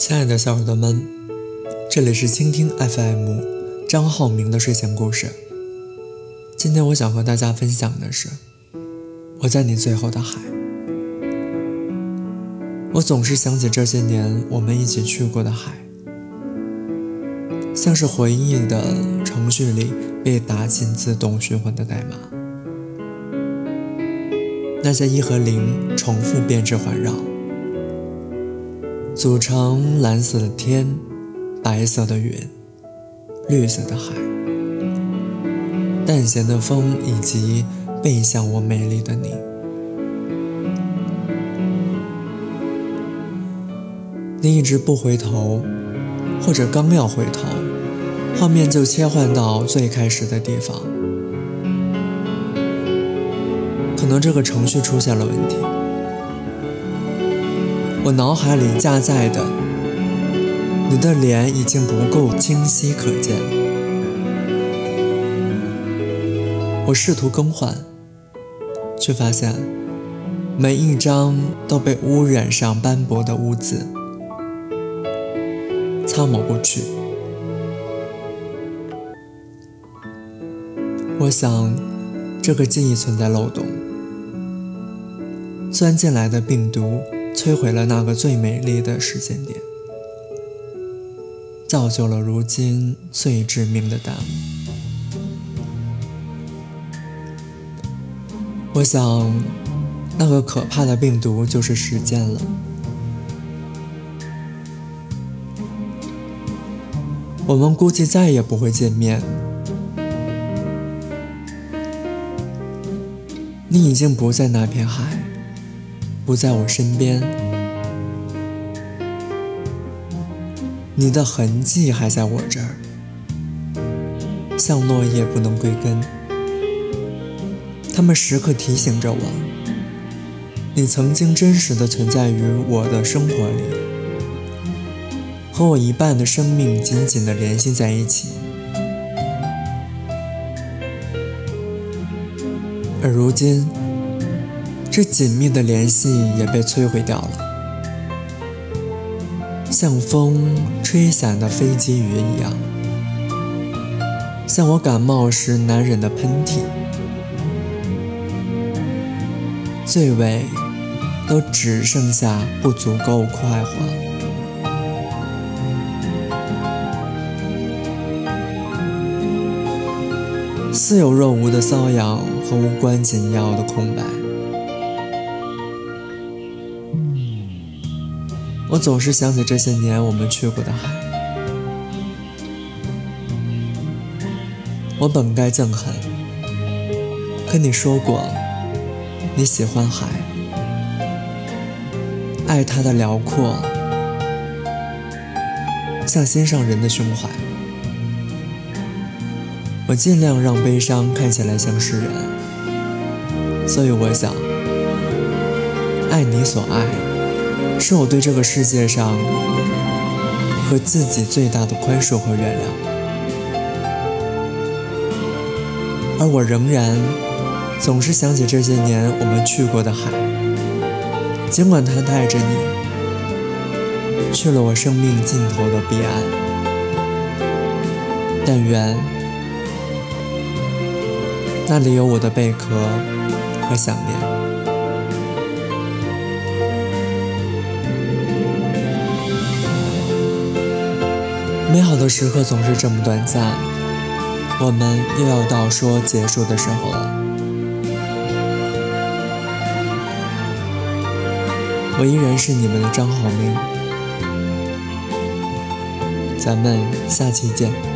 亲爱的小耳朵们，这里是倾听 FM 张浩明的睡前故事。今天我想和大家分享的是，我在你最后的海。我总是想起这些年我们一起去过的海，像是回忆的程序里被打进自动循环的代码，那些一和零重复编织环绕。组成蓝色的天，白色的云，绿色的海，淡咸的风，以及背向我美丽的你。你一直不回头，或者刚要回头，画面就切换到最开始的地方。可能这个程序出现了问题。我脑海里加载的你的脸已经不够清晰可见，我试图更换，却发现每一张都被污染上斑驳的污渍，擦抹不去。我想，这个记忆存在漏洞，钻进来的病毒。摧毁了那个最美丽的时间点，造就了如今最致命的耽误。我想，那个可怕的病毒就是时间了。我们估计再也不会见面。你已经不在那片海。不在我身边，你的痕迹还在我这儿，像落叶不能归根。他们时刻提醒着我，你曾经真实的存在于我的生活里，和我一半的生命紧紧的联系在一起，而如今。这紧密的联系也被摧毁掉了，像风吹散的飞机云一样，像我感冒时难忍的喷嚏，最尾都只剩下不足够快活。似有若无的瘙痒和无关紧要的空白。我总是想起这些年我们去过的海，我本该憎恨，可你说过你喜欢海，爱它的辽阔，像心上人的胸怀。我尽量让悲伤看起来像诗人，所以我想爱你所爱。是我对这个世界上和自己最大的宽恕和原谅，而我仍然总是想起这些年我们去过的海，尽管它带着你去了我生命尽头的彼岸，但愿那里有我的贝壳和想念。美好的时刻总是这么短暂，我们又要到说结束的时候了。我依然是你们的张浩明，咱们下期见。